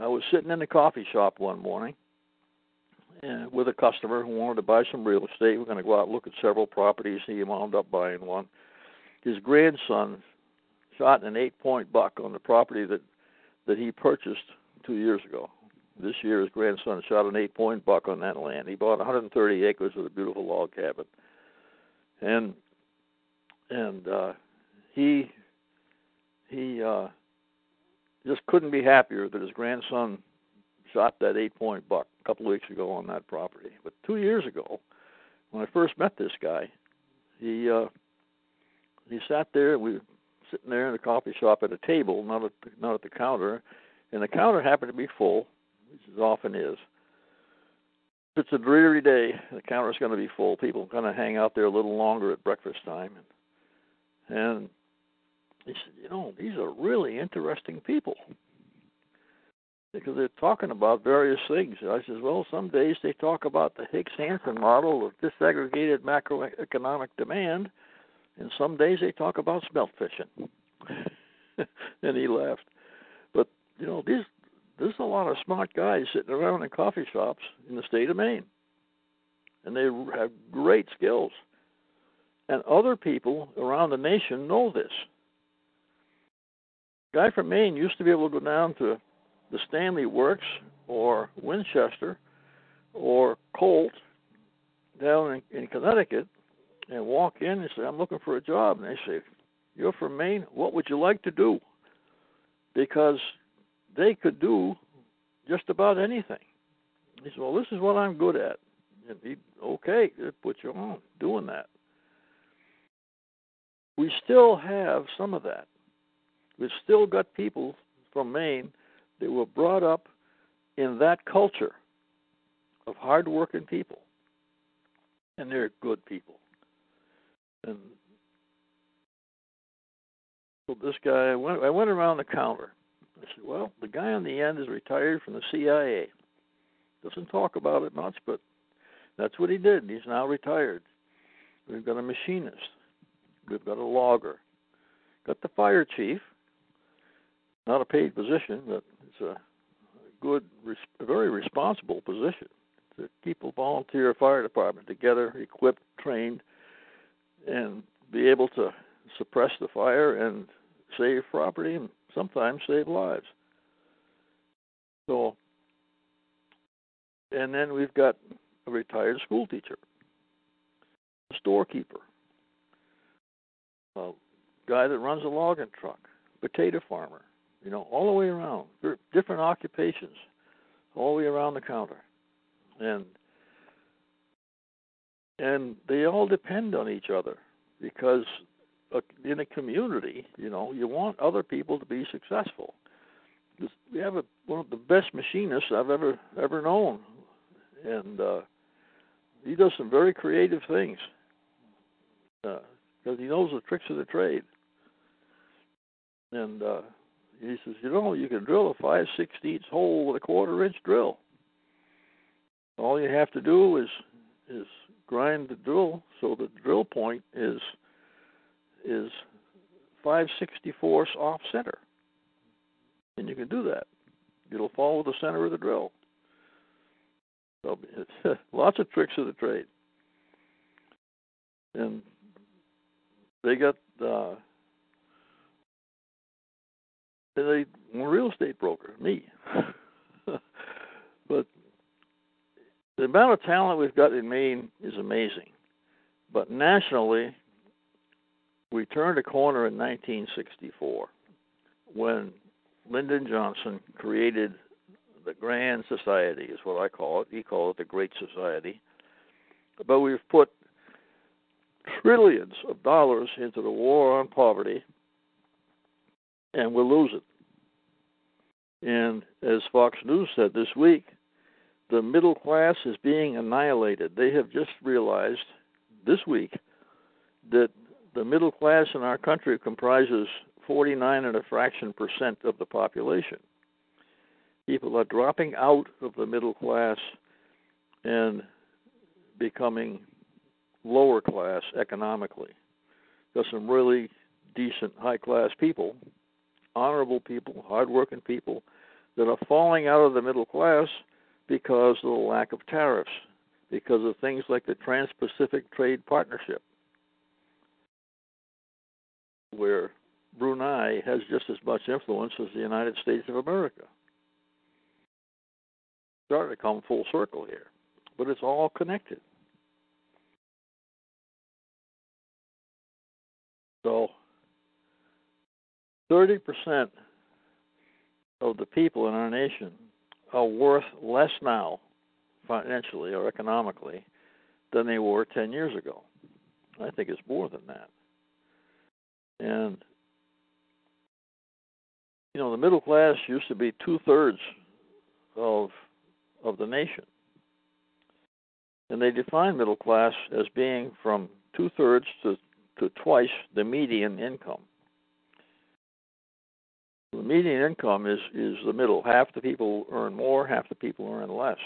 I was sitting in a coffee shop one morning and with a customer who wanted to buy some real estate. We're going to go out and look at several properties. He wound up buying one. His grandson shot an eight point buck on the property that that he purchased two years ago. This year, his grandson shot an eight point buck on that land. He bought 130 acres with a beautiful log cabin, and and uh, he he uh, just couldn't be happier that his grandson shot that eight point buck a couple of weeks ago on that property. But two years ago, when I first met this guy, he uh, he sat there. We sitting there in the coffee shop at a table, not at the, not at the counter, and the counter happened to be full, which it often is. If it's a dreary day, the counter's going to be full. People kind of hang out there a little longer at breakfast time, and, and he said, "You know, these are really interesting people." because they're talking about various things. I says, well, some days they talk about the Hicks Hansen model of disaggregated macroeconomic demand, and some days they talk about smelt fishing. and he laughed. But you know, these there's a lot of smart guys sitting around in coffee shops in the state of Maine, and they have great skills. And other people around the nation know this. guy from Maine used to be able to go down to the Stanley Works or Winchester or Colt down in, in Connecticut and walk in and say, I'm looking for a job. And they say, You're from Maine? What would you like to do? Because they could do just about anything. He said, Well, this is what I'm good at. And he, okay, put you on doing that. We still have some of that. We've still got people from Maine that were brought up in that culture of hardworking people. And they're good people. And so this guy, I went, I went around the counter. I said, "Well, the guy on the end is retired from the CIA. Doesn't talk about it much, but that's what he did. He's now retired. We've got a machinist. We've got a logger. Got the fire chief. Not a paid position, but it's a good, a very responsible position to keep a volunteer fire department together, equipped, trained, and be able to suppress the fire and save property and sometimes save lives. So, and then we've got a retired school teacher, a storekeeper, a guy that runs a logging truck, potato farmer, you know, all the way around. different occupations, all the way around the counter, and and they all depend on each other because in a community, you know, you want other people to be successful. We have a, one of the best machinists I've ever ever known, and uh, he does some very creative things because uh, he knows the tricks of the trade. And uh, he says, you know, you can drill a five sixteenths hole with a quarter inch drill. All you have to do is is grind the drill so the drill point is is 564 off center. And you can do that. It'll follow the center of the drill. So lots of tricks of the trade. And they got uh they one real estate broker, me. but the amount of talent we've got in Maine is amazing. But nationally, we turned a corner in 1964 when Lyndon Johnson created the Grand Society, is what I call it. He called it the Great Society. But we've put trillions of dollars into the war on poverty, and we'll lose it. And as Fox News said this week, the middle class is being annihilated. They have just realized this week that the middle class in our country comprises 49 and a fraction percent of the population. People are dropping out of the middle class and becoming lower class economically. There's some really decent high class people, honorable people, hardworking people that are falling out of the middle class because of the lack of tariffs, because of things like the Trans Pacific Trade Partnership, where Brunei has just as much influence as the United States of America. Starting to come full circle here, but it's all connected. So, 30% of the people in our nation are worth less now, financially or economically, than they were 10 years ago. I think it's more than that. And, you know, the middle class used to be two thirds of of the nation. And they define middle class as being from two thirds to, to twice the median income. The median income is is the middle. Half the people earn more, half the people earn less.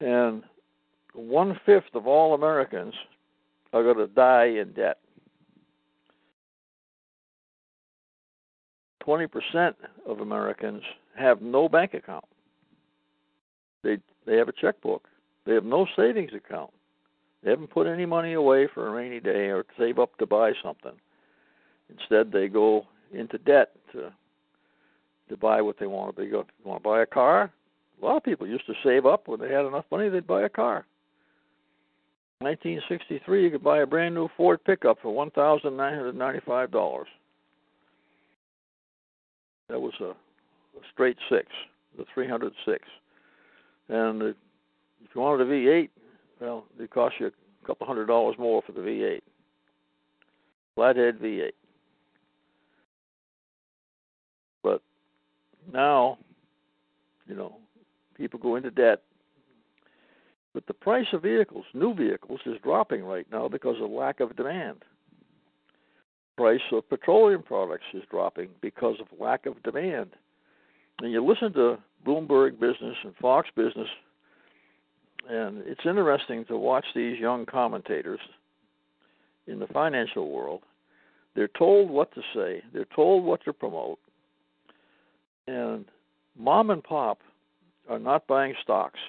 And one fifth of all Americans are going to die in debt. Twenty percent of Americans have no bank account. They they have a checkbook. They have no savings account. They haven't put any money away for a rainy day or save up to buy something. Instead, they go into debt to to buy what they want to be. You want to buy a car? A lot of people used to save up when they had enough money, they'd buy a car. 1963, you could buy a brand new Ford pickup for one thousand nine hundred ninety-five dollars. That was a, a straight six, the 306. And if you wanted a V8, well, it cost you a couple hundred dollars more for the V8. Flathead V8. Now, you know, people go into debt. But the price of vehicles, new vehicles, is dropping right now because of lack of demand. Price of petroleum products is dropping because of lack of demand. And you listen to Bloomberg Business and Fox Business, and it's interesting to watch these young commentators in the financial world. They're told what to say, they're told what to promote, and mom and pop are not buying stocks.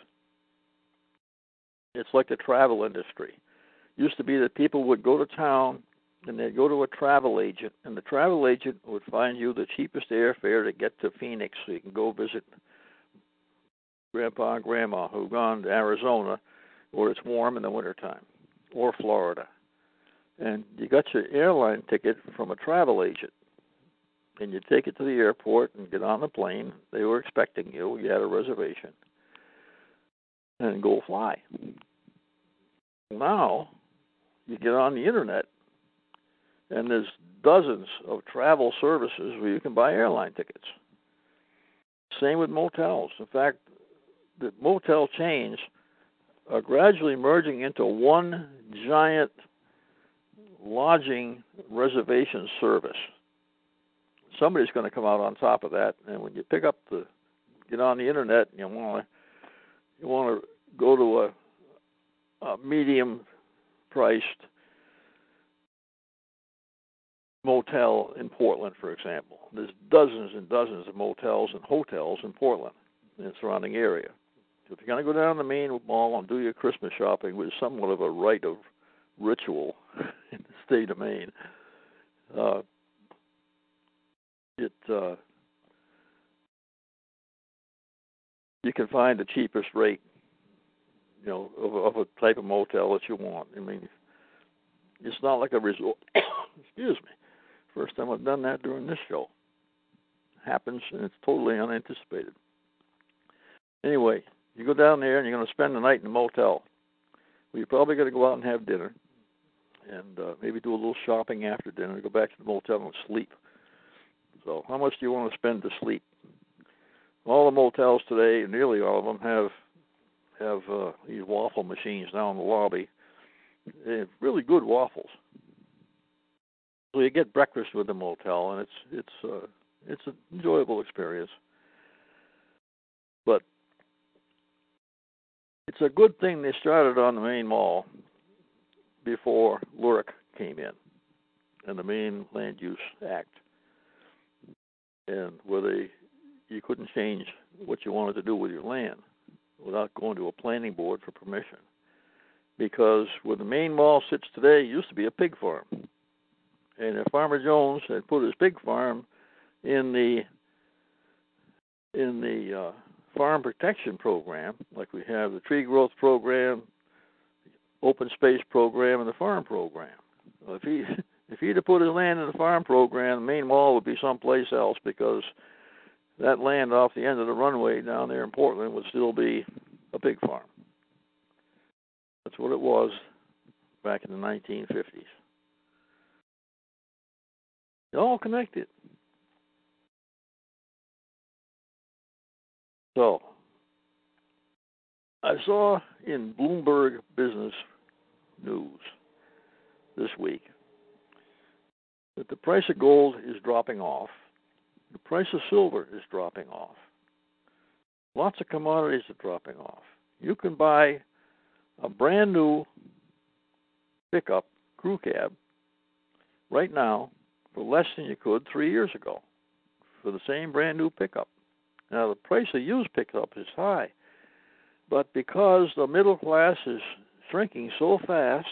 It's like the travel industry. used to be that people would go to town and they'd go to a travel agent, and the travel agent would find you the cheapest airfare to get to Phoenix so you can go visit grandpa and grandma who've gone to Arizona where it's warm in the wintertime or Florida. And you got your airline ticket from a travel agent. And you take it to the airport and get on the plane. They were expecting you. You had a reservation. And go fly. Now, you get on the internet, and there's dozens of travel services where you can buy airline tickets. Same with motels. In fact, the motel chains are gradually merging into one giant lodging reservation service. Somebody's going to come out on top of that, and when you pick up the get on the internet, and you want to you want to go to a, a medium priced motel in Portland, for example. There's dozens and dozens of motels and hotels in Portland and surrounding area. If you're going to go down the Maine Mall and do your Christmas shopping, which is somewhat of a rite of ritual in the state of Maine, uh, it uh, you can find the cheapest rate, you know, of, of a type of motel that you want. I mean, it's not like a resort. Excuse me. First time I've done that during this show. Happens and it's totally unanticipated. Anyway, you go down there and you're going to spend the night in a motel. Well, you're probably going to go out and have dinner, and uh, maybe do a little shopping after dinner. Go back to the motel and sleep. So, how much do you want to spend to sleep? All the motels today, nearly all of them, have have uh, these waffle machines now in the lobby. They're really good waffles. So you get breakfast with the motel, and it's it's uh, it's an enjoyable experience. But it's a good thing they started on the Maine Mall before LURC came in and the Maine Land Use Act, and where they you couldn't change what you wanted to do with your land without going to a planning board for permission. Because where the Maine Mall sits today used to be a pig farm. And if Farmer Jones had put his pig farm in the in the uh, farm protection program, like we have the tree growth program, open space program, and the farm program. Well, if he if he'd have put his land in the farm program, the Maine Mall would be someplace else because that land off the end of the runway down there in Portland would still be a pig farm. That's what it was back in the 1950s. They're all connected. So, I saw in Bloomberg Business News this week that the price of gold is dropping off, the price of silver is dropping off. Lots of commodities are dropping off. You can buy a brand new pickup crew cab right now for less than you could three years ago for the same brand new pickup. Now, the price of used pickup is high, but because the middle class is shrinking so fast,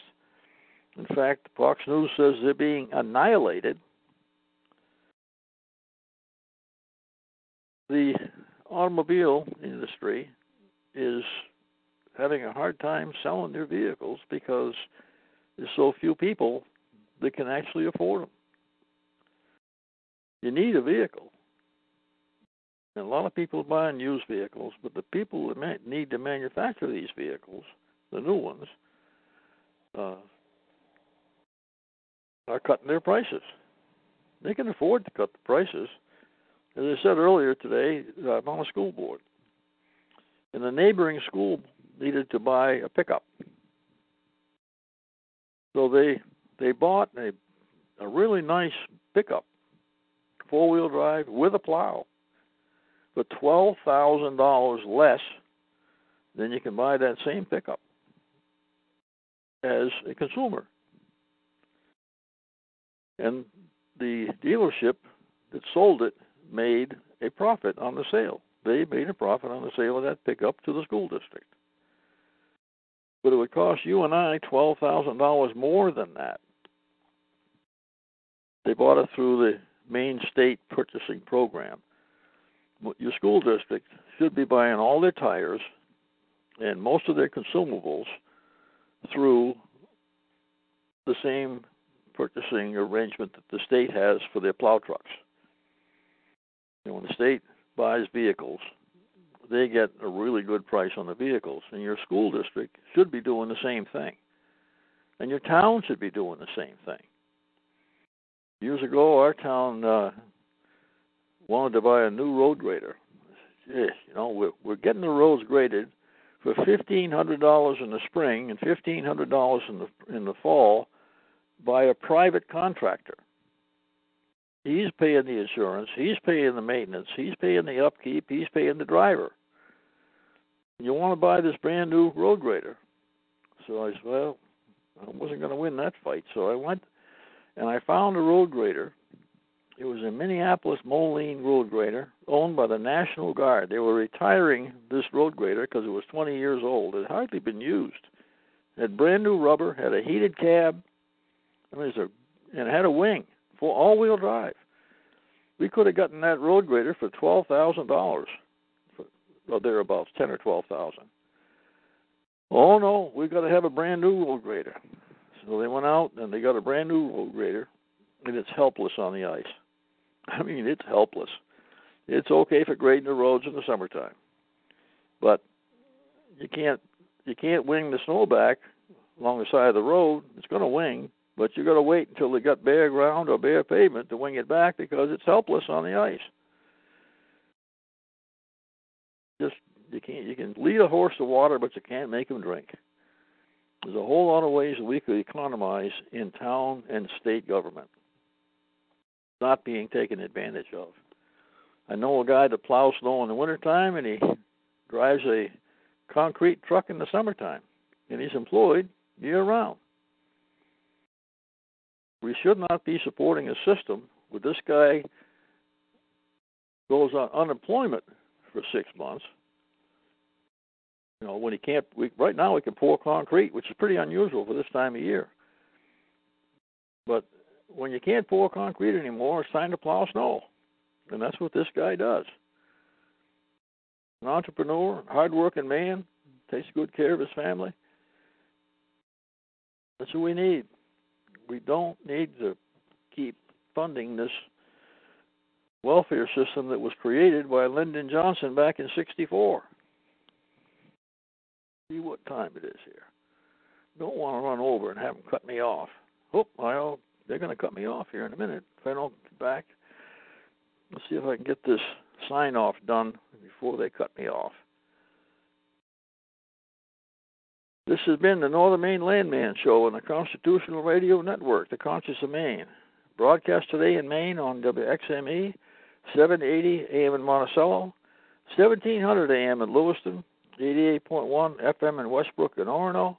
in fact, Fox News says they're being annihilated. The automobile industry is having a hard time selling their vehicles because there's so few people that can actually afford them. You need a vehicle. And a lot of people are buying used vehicles, but the people that need to manufacture these vehicles, the new ones, uh, are cutting their prices. They can afford to cut the prices. As I said earlier today, uh, I'm on a school board, and the neighboring school needed to buy a pickup, so they they bought a a really nice pickup four wheel drive with a plow for twelve thousand dollars less than you can buy that same pickup as a consumer. And the dealership that sold it made a profit on the sale. They made a profit on the sale of that pickup to the school district. but it would cost you and I twelve thousand dollars more than that. They bought it through the Maine State Purchasing Program. Your school district should be buying all their tires and most of their consumables through the same purchasing arrangement that the state has for their plow trucks. And when the state buys vehicles, they get a really good price on the vehicles, and your school district should be doing the same thing. And your town should be doing the same thing. Years ago, our town uh, wanted to buy a new road grader. Yes, you know, we're, we're getting the roads graded for fifteen hundred dollars in the spring and fifteen hundred dollars in the in the fall by a private contractor. He's paying the insurance, he's paying the maintenance, he's paying the upkeep, he's paying the driver. You want to buy this brand new road grader. So I said, well, I wasn't going to win that fight. So I went and I found a road grader. It was a Minneapolis Moline road grader owned by the National Guard. They were retiring this road grader because it was 20 years old. It had hardly been used. It had brand new rubber, had a heated cab, I mean, it's a, and it had a wing for all-wheel drive. We could have gotten that road grader for twelve thousand dollars, or thereabouts, ten or twelve thousand. Oh no, we've got to have a brand new road grader. So they went out and they got a brand new road grader, and it's helpless on the ice. I mean, it's helpless. It's okay for grading the roads in the summertime, but you can't you can't wing the snow back along the side of the road. It's going to wing, but you got to wait until they got bare ground or bare pavement to wing it back because it's helpless on the ice. Just you can't you can lead a horse to water, but you can't make him drink. There's a whole lot of ways that we could economize in town and state government, not being taken advantage of. I know a guy that plows snow in the wintertime and he drives a concrete truck in the summertime, and he's employed year round we should not be supporting a system where this guy goes on unemployment for six months. You know, when he can't, we, right now we can pour concrete, which is pretty unusual for this time of year. But when you can't pour concrete anymore, it's time to plow snow. And that's what this guy does. An entrepreneur, hardworking man, takes good care of his family. That's what we need we don't need to keep funding this welfare system that was created by Lyndon Johnson back in 64. See what time it is here. Don't want to run over and have them cut me off. Oh, well, they're going to cut me off here in a minute if I don't get back. Let's see if I can get this sign off done before they cut me off. This has been the Northern Maine Landman Show on the Constitutional Radio Network, the Conscious of Maine. Broadcast today in Maine on WXME, 780 AM in Monticello, 1700 AM in Lewiston, 88.1 FM in Westbrook and Orono,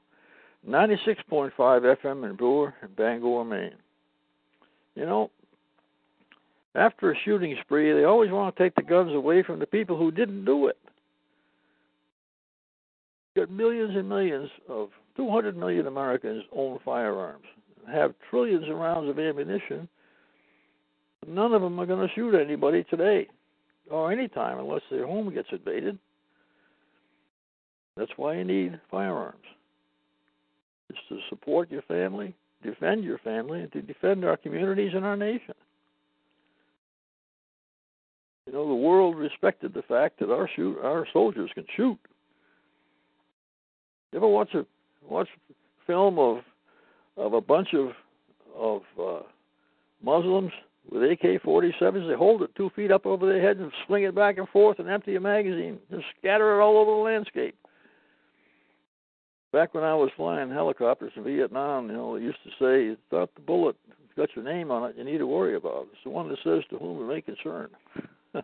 96.5 FM in Brewer and Bangor, Maine. You know, after a shooting spree, they always want to take the guns away from the people who didn't do it got millions and millions of 200 million Americans own firearms, have trillions of rounds of ammunition. None of them are going to shoot anybody today or anytime unless their home gets invaded. That's why you need firearms. It's to support your family, defend your family, and to defend our communities and our nation. You know, the world respected the fact that our shoot our soldiers can shoot. You ever watch a watch film of of a bunch of of uh, Muslims with AK-47s? They hold it two feet up over their heads and swing it back and forth and empty a magazine, and scatter it all over the landscape. Back when I was flying helicopters in Vietnam, you know, they used to say, "You thought the bullet it's got your name on it, you need to worry about it. It's the one that says to whom it may concern." so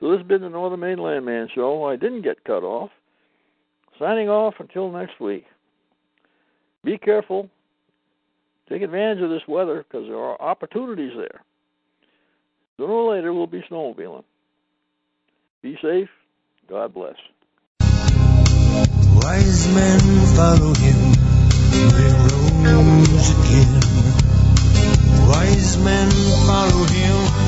this has been the Northern Maine Landman Show. I didn't get cut off. Signing off until next week. Be careful. Take advantage of this weather because there are opportunities there. Sooner or later, we'll be snowmobiling. Be safe. God bless. Wise men follow him. They rose again. Wise men follow him.